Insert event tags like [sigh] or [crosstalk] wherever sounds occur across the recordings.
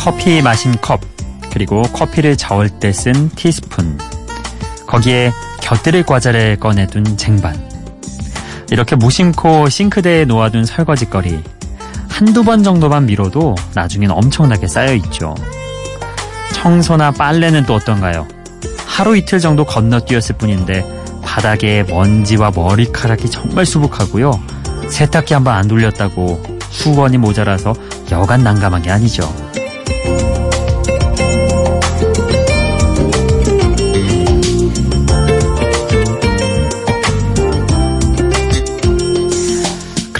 커피 마신 컵, 그리고 커피를 저을 때 쓴 티스푼, 거기에 곁들일 과자를 꺼내둔 쟁반. 이렇게 무심코 싱크대에 놓아둔 설거지거리. 한두 번 정도만 밀어도 나중엔 엄청나게 쌓여있죠. 청소나 빨래는 또 어떤가요? 하루 이틀 정도 건너뛰었을 뿐인데 바닥에 먼지와 머리카락이 정말 수북하고요. 세탁기 한번 안 돌렸다고 수건이 모자라서 여간 난감한 게 아니죠.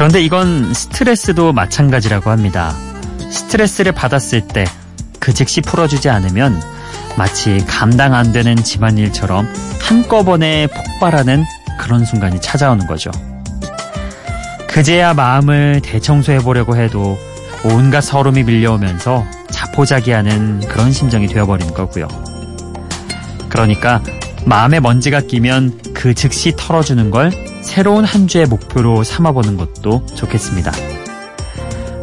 그런데 이건 스트레스도 마찬가지라고 합니다. 스트레스를 받았을 때 그 즉시 풀어주지 않으면 마치 감당 안 되는 집안일처럼 한꺼번에 폭발하는 그런 순간이 찾아오는 거죠. 그제야 마음을 대청소해 보려고 해도 온갖 설움이 밀려오면서 자포자기하는 그런 심정이 되어버리는 거고요. 그러니까 마음에 먼지가 끼면 그 즉시 털어주는 걸 새로운 한 주의 목표로 삼아보는 것도 좋겠습니다.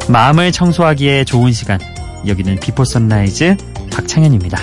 마음을 청소하기에 좋은 시간. 여기는 비포 선라이즈 박창현입니다.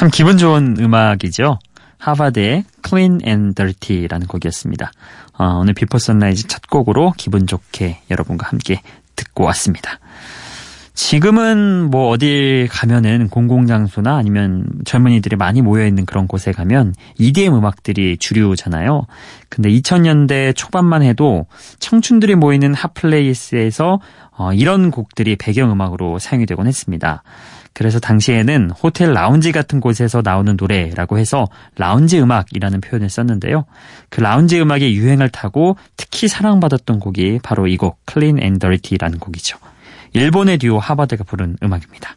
참 기분 좋은 음악이죠. 하바드의 Clean and Dirty라는 곡이었습니다. 어, 오늘 비포 선라이즈 첫 곡으로 기분 좋게 여러분과 함께 듣고 왔습니다. 지금은 뭐 어딜 가면은 공공장소나 아니면 젊은이들이 많이 모여있는 그런 곳에 가면 EDM 음악들이 주류잖아요. 근데 2000년대 초반만 해도 청춘들이 모이는 hot place에서 어, 이런 곡들이 배경음악으로 사용이 되곤 했습니다. 그래서 당시에는 호텔 라운지 같은 곳에서 나오는 노래라고 해서 라운지 음악이라는 표현을 썼는데요. 그 라운지 음악의 유행을 타고 특히 사랑받았던 곡이 바로 이 곡 Clean and Dirty라는 곡이죠. 일본의 듀오 하바드가 부른 음악입니다.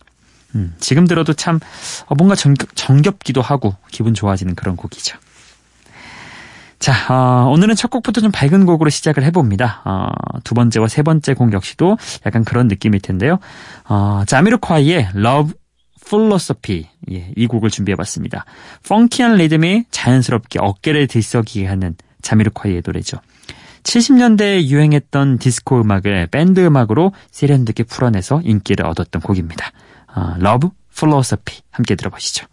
음, 지금 들어도 참 어, 뭔가 정겹, 정겹기도 하고 기분 좋아지는 그런 곡이죠. 자, 어, 오늘은 첫 곡부터 좀 밝은 곡으로 시작을 해봅니다. 어, 두 번째와 세 번째 곡 역시도 약간 그런 느낌일 텐데요. 어, 자미로콰이의 Love Philosophy 예, 이 곡을 준비해봤습니다. 펑키한 리듬이 자연스럽게 어깨를 들썩이게 하는 자미로콰이의 노래죠. 70년대에 유행했던 디스코 음악을 밴드 음악으로 세련되게 풀어내서 인기를 얻었던 곡입니다. 어, Love Philosophy 함께 들어보시죠.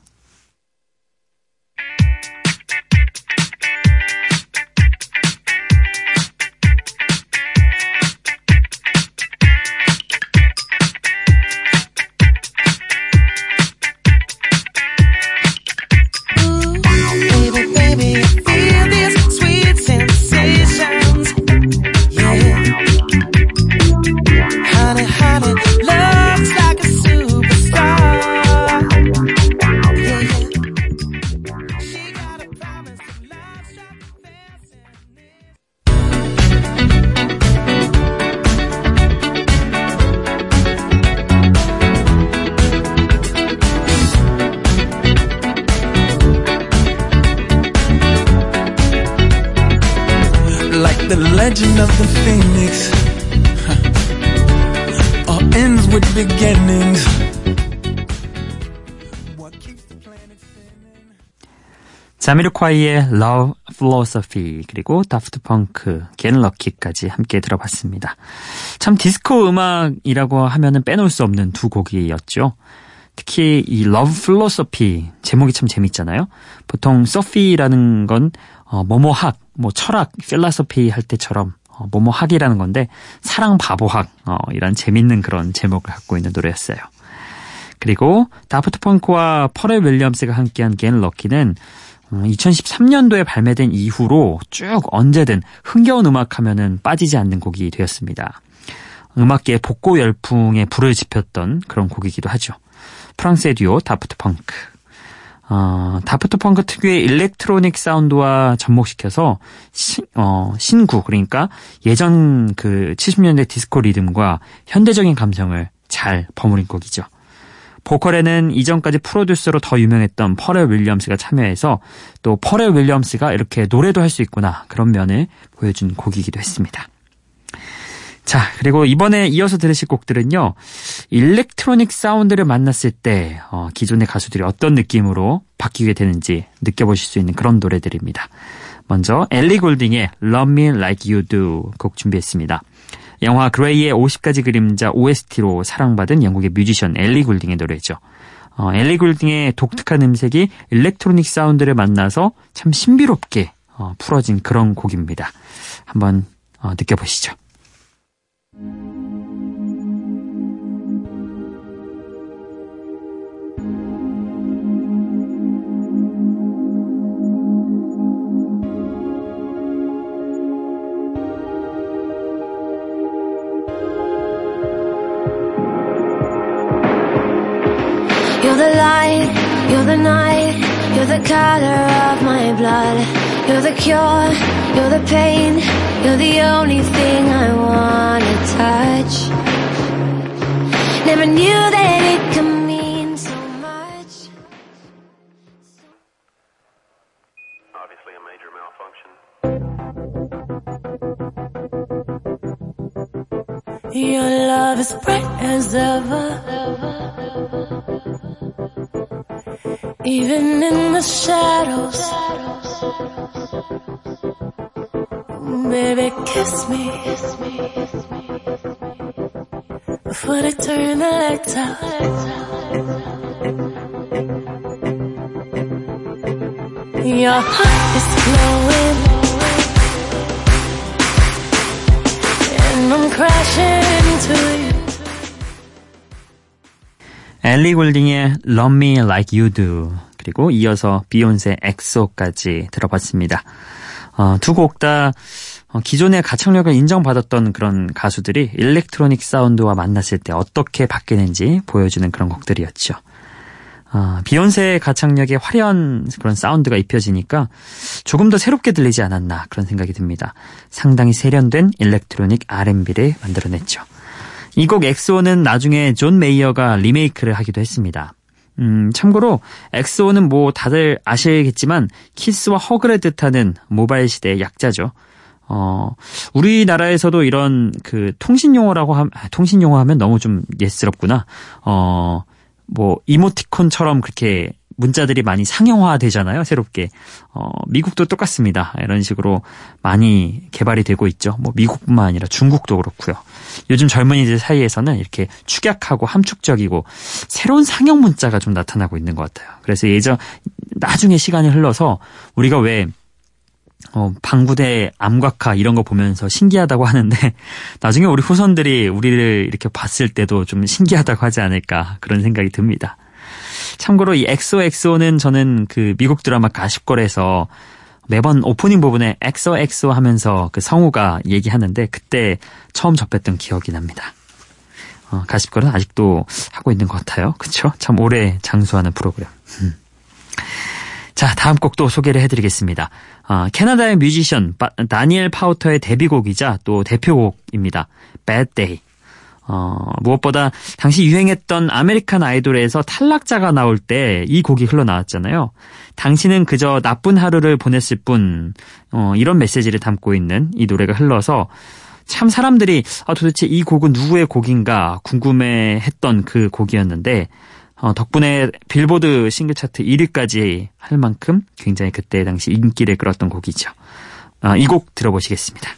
Legend of the phoenix all ends with beginnings. 자미르콰이의 Love Philosophy 그리고 다프트 펑크, 겐 럭키까지 함께 들어봤습니다. 참 디스코 음악이라고 하면은 빼놓을 수 없는 두 곡이었죠. 특히 이 Love Philosophy 제목이 참 재밌잖아요. 보통 소피라는 건 어, 뭐뭐학, 뭐 철학, 필라소피 할 때처럼 어, 뭐뭐 학이라는 건데 사랑 바보학 어, 이런 재밌는 그런 제목을 갖고 있는 노래였어요. 그리고 다프트 펑크와 퍼렐 윌리엄스가 함께한 겐 럭키는 2013년도에 발매된 이후로 쭉 언제든 흥겨운 음악 하면은 빠지지 않는 곡이 되었습니다. 음악계의 복고 열풍에 불을 지폈던 그런 곡이기도 하죠. 프랑스의 듀오 다프트 펑크. 어, 다프트 펑크 특유의 electronic 사운드와 접목시켜서 신, 어, 신구 그러니까 예전 그 70년대 디스코 리듬과 현대적인 감성을 잘 버무린 곡이죠. 보컬에는 이전까지 프로듀서로 더 유명했던 퍼렐 윌리엄스가 참여해서 또 퍼렐 윌리엄스가 이렇게 노래도 할 수 있구나 그런 면을 보여준 곡이기도 했습니다. 자, 그리고 이번에 이어서 들으실 곡들은요, electronic 사운드를 만났을 때, 어, 기존의 가수들이 어떤 느낌으로 바뀌게 되는지 느껴보실 수 있는 그런 노래들입니다. 먼저, 엘리 골딩의 Love Me Like You Do 곡 준비했습니다. 영화 그레이의 50가지 그림자 OST로 사랑받은 영국의 뮤지션 엘리 골딩의 노래죠. 어, 엘리 골딩의 독특한 음색이 electronic 사운드를 만나서 참 신비롭게 어, 풀어진 그런 곡입니다. 한번 어, 느껴보시죠. Color of my blood. You're the cure, you're the pain, you're the only thing I wanna touch. Never knew that it could mean so much. obviously a major malfunction. Your love is bright as ever. Even in the shadows. Baby, kiss me. Before they turn the lights out. Your heart is glowing. And I'm crashing into you. 엘리 골딩의 Love Me Like You Do 그리고 이어서 비욘세 XO까지 들어봤습니다. 어, 두곡 다 기존의 가창력을 인정받았던 그런 가수들이 electronic 사운드와 만났을 때 어떻게 바뀌는지 보여주는 그런 곡들이었죠. 어, 비욘세의 가창력에 화려한 그런 사운드가 입혀지니까 조금 더 새롭게 들리지 않았나 그런 생각이 듭니다. 상당히 세련된 electronic R&B를 만들어냈죠. 이 곡 XO는 나중에 존 메이어가 리메이크를 하기도 했습니다. 음, 참고로 XO는 뭐 다들 아시겠지만 키스와 hug를 뜻하는 모바일 시대의 약자죠. 어, 우리나라에서도 이런 그 통신 용어라고 함, 아, 통신 용어 하면 너무 좀 예스럽구나. 어, 뭐 이모티콘처럼 그렇게 문자들이 많이 상용화 되잖아요, 새롭게. 어, 미국도 똑같습니다. 이런 식으로 많이 개발이 되고 있죠. 뭐 미국뿐만 아니라 중국도 그렇고요. 요즘 젊은이들 사이에서는 이렇게 축약하고 함축적이고 새로운 상용 문자가 좀 나타나고 있는 것 같아요. 그래서 예전 나중에 시간이 흘러서 우리가 왜 어, 방구대 암곽화 이런 거 보면서 신기하다고 하는데 [laughs] 나중에 우리 후손들이 우리를 이렇게 봤을 때도 좀 신기하다고 하지 않을까 그런 생각이 듭니다. 참고로 이 엑소엑소는 저는 그 미국 드라마 가십걸에서 매번 오프닝 부분에 XOXO 하면서 그 성우가 얘기하는데 그때 처음 접했던 기억이 납니다. 어, 가십걸은 아직도 하고 있는 것 같아요. 그쵸? 참 오래 장수하는 프로그램. 음. 자, 다음 곡도 소개를 해드리겠습니다. 어, 캐나다의 뮤지션 바, 다니엘 파우터의 데뷔곡이자 또 대표곡입니다. Bad Day. 어, 무엇보다 당시 유행했던 아메리칸 아이돌에서 탈락자가 나올 때 이 곡이 흘러나왔잖아요. 당신은 그저 나쁜 하루를 보냈을 뿐, 어, 이런 메시지를 담고 있는 이 노래가 흘러서 참 사람들이 아, 도대체 이 곡은 누구의 곡인가 궁금해 했던 그 곡이었는데, 어, 덕분에 빌보드 싱글 차트 1위까지 할 만큼 굉장히 그때 당시 인기를 끌었던 곡이죠. 어, 이곡 들어보시겠습니다.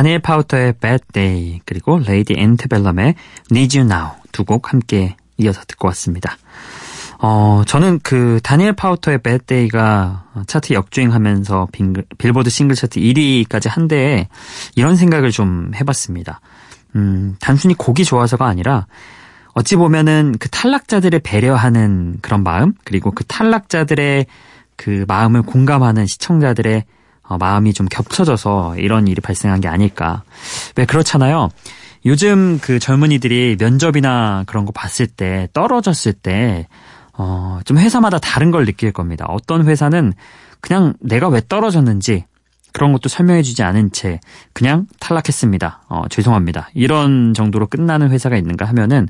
다니엘 파우터의 Bad Day 그리고 레이디 앤터벨럼의 Need You Now 두 곡 함께 이어서 듣고 왔습니다. 어, 저는 그 다니엘 파우터의 Bad Day가 차트 역주행하면서 빙글, 빌보드 싱글 차트 1위까지 한데 이런 생각을 좀 해봤습니다. 음, 단순히 곡이 좋아서가 아니라 어찌 보면은 그 탈락자들을 배려하는 그런 마음 그리고 그 탈락자들의 그 마음을 공감하는 시청자들의 어, 마음이 좀 겹쳐져서 이런 일이 발생한 게 아닐까. 왜 그렇잖아요. 요즘 그 젊은이들이 면접이나 그런 거 봤을 때 떨어졌을 때 어, 좀 회사마다 다른 걸 느낄 겁니다. 어떤 회사는 그냥 내가 왜 떨어졌는지 그런 것도 설명해주지 않은 채 그냥 탈락했습니다. 어, 죄송합니다. 이런 정도로 끝나는 회사가 있는가 하면은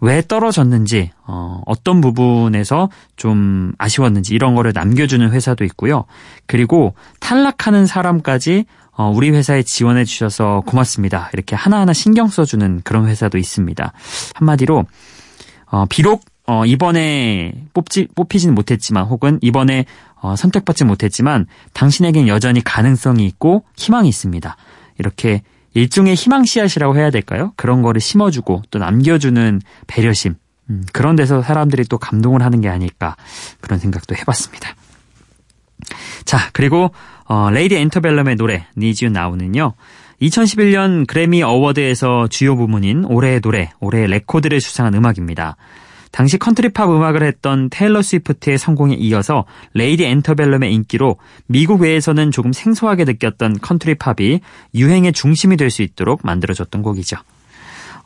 왜 떨어졌는지 어, 어떤 부분에서 좀 아쉬웠는지 이런 거를 남겨주는 회사도 있고요. 그리고 탈락하는 사람까지 어, 우리 회사에 지원해 주셔서 고맙습니다. 이렇게 하나하나 신경 써주는 그런 회사도 있습니다. 한마디로 어, 비록 어, 이번에 뽑지 뽑히지는 못했지만 혹은 이번에 어, 선택받지 못했지만 당신에겐 여전히 가능성이 있고 희망이 있습니다. 이렇게 일종의 희망 씨앗이라고 해야 될까요? 그런 거를 심어주고 또 남겨주는 배려심 음, 그런 데서 사람들이 또 감동을 하는 게 아닐까 그런 생각도 해봤습니다. 자 그리고 어, 레이디 앤터벨럼의 노래 Need You Now는요. 2011년 그래미 어워드에서 주요 부문인 올해의 노래, 올해의 레코드를 수상한 음악입니다. 당시 컨트리팝 음악을 했던 테일러 스위프트의 성공에 이어서 레이디 앤터벨럼의 인기로 미국 외에서는 조금 생소하게 느꼈던 컨트리팝이 유행의 중심이 될 수 있도록 만들어졌던 곡이죠.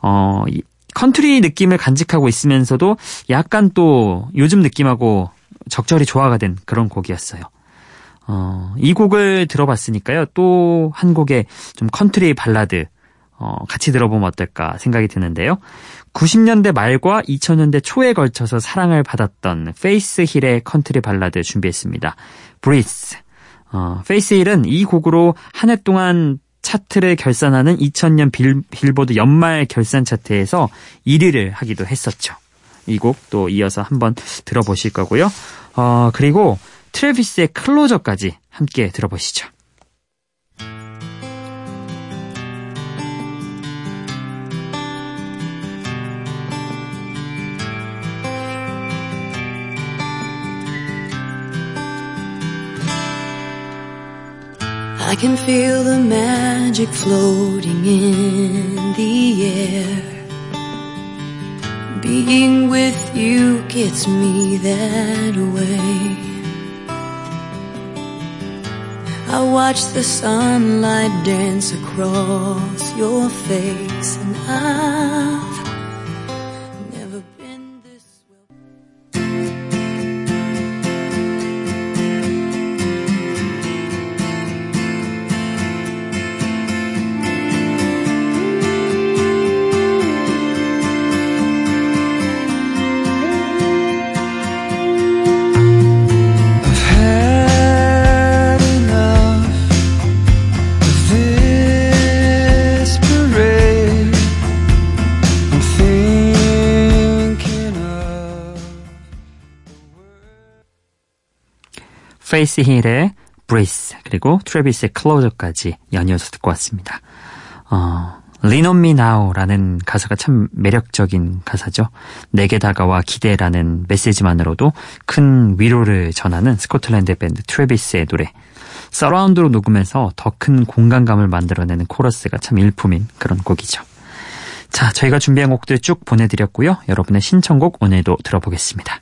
어, 이 컨트리 느낌을 간직하고 있으면서도 약간 또 요즘 느낌하고 적절히 조화가 된 그런 곡이었어요. 어, 이 곡을 들어봤으니까요. 또 한 곡의 좀 컨트리 발라드 어, 같이 들어보면 어떨까 생각이 드는데요. 90년대 말과 2000년대 초에 걸쳐서 사랑을 받았던 페이스 힐의 컨트리 발라드 준비했습니다. Breathe. 어, 페이스 힐은 이 곡으로 한 해 동안 차트를 결산하는 2000년 빌, 빌보드 연말 결산 차트에서 1위를 하기도 했었죠. 이 곡 또 이어서 한번 들어보실 거고요. 어, 그리고 트래비스의 클로저까지 함께 들어보시죠. I can feel the magic floating in the air. Being with you gets me that way. I watch the sunlight dance across your face, and I've 페이스 힐의 Breathe 그리고 트래비스의 Closer까지 연이어서 듣고 왔습니다. 어, me now라는 가사가 참 매력적인 가사죠. 내게 다가와 기대라는 메시지만으로도 큰 위로를 전하는 스코틀랜드 밴드 트래비스의 노래. 서라운드로 녹음해서 더 큰 공간감을 만들어내는 코러스가 참 일품인 그런 곡이죠. 자, 저희가 준비한 곡들 쭉 보내드렸고요. 여러분의 신청곡 오늘도 들어보겠습니다.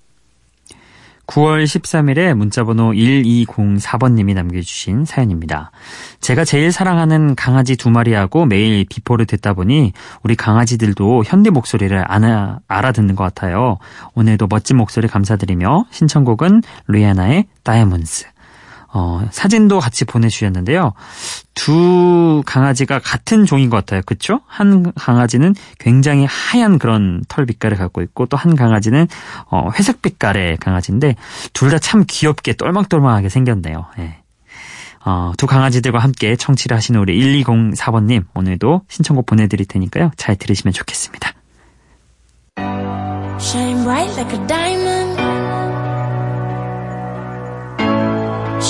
9월 13일에 문자번호 1204번님이 남겨주신 사연입니다. 제가 제일 사랑하는 강아지 두 마리하고 매일 비포를 듣다 보니 우리 강아지들도 현대 목소리를 아나, 알아듣는 것 같아요. 오늘도 멋진 목소리 감사드리며 신청곡은 리아나의 다이아몬드. 어, 사진도 같이 보내주셨는데요. 두 강아지가 같은 종인 것 같아요. 그쵸? 한 강아지는 굉장히 하얀 그런 털 빛깔을 갖고 있고 또 한 강아지는 어, 회색 빛깔의 강아지인데 둘 다 참 귀엽게 똘망똘망하게 생겼네요. 예. 어, 두 강아지들과 함께 청취를 하시는 우리 1204번님 오늘도 신청곡 보내드릴 테니까요. 잘 들으시면 좋겠습니다. Shine bright like a diamond.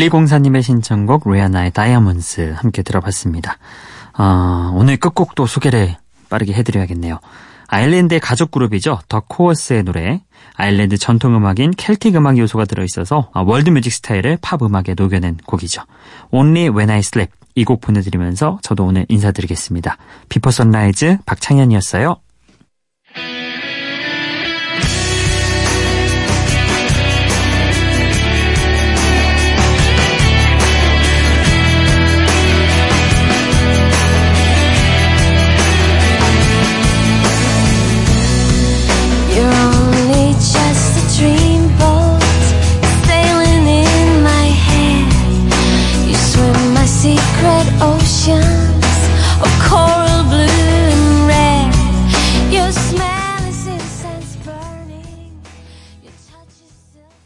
1204님의 신청곡 리아나의 다이아몬드 함께 들어봤습니다. 어, 오늘 끝곡도 소개를 빠르게 해드려야겠네요. 아일랜드의 가족 그룹이죠. 더 코어스의 노래. 아일랜드 전통 음악인 켈틱 음악 요소가 들어있어서 아, 월드 뮤직 스타일을 팝 음악에 녹여낸 곡이죠. Only When I Sleep 이 곡 보내드리면서 저도 오늘 인사드리겠습니다. 비포 선라이즈 박창현이었어요.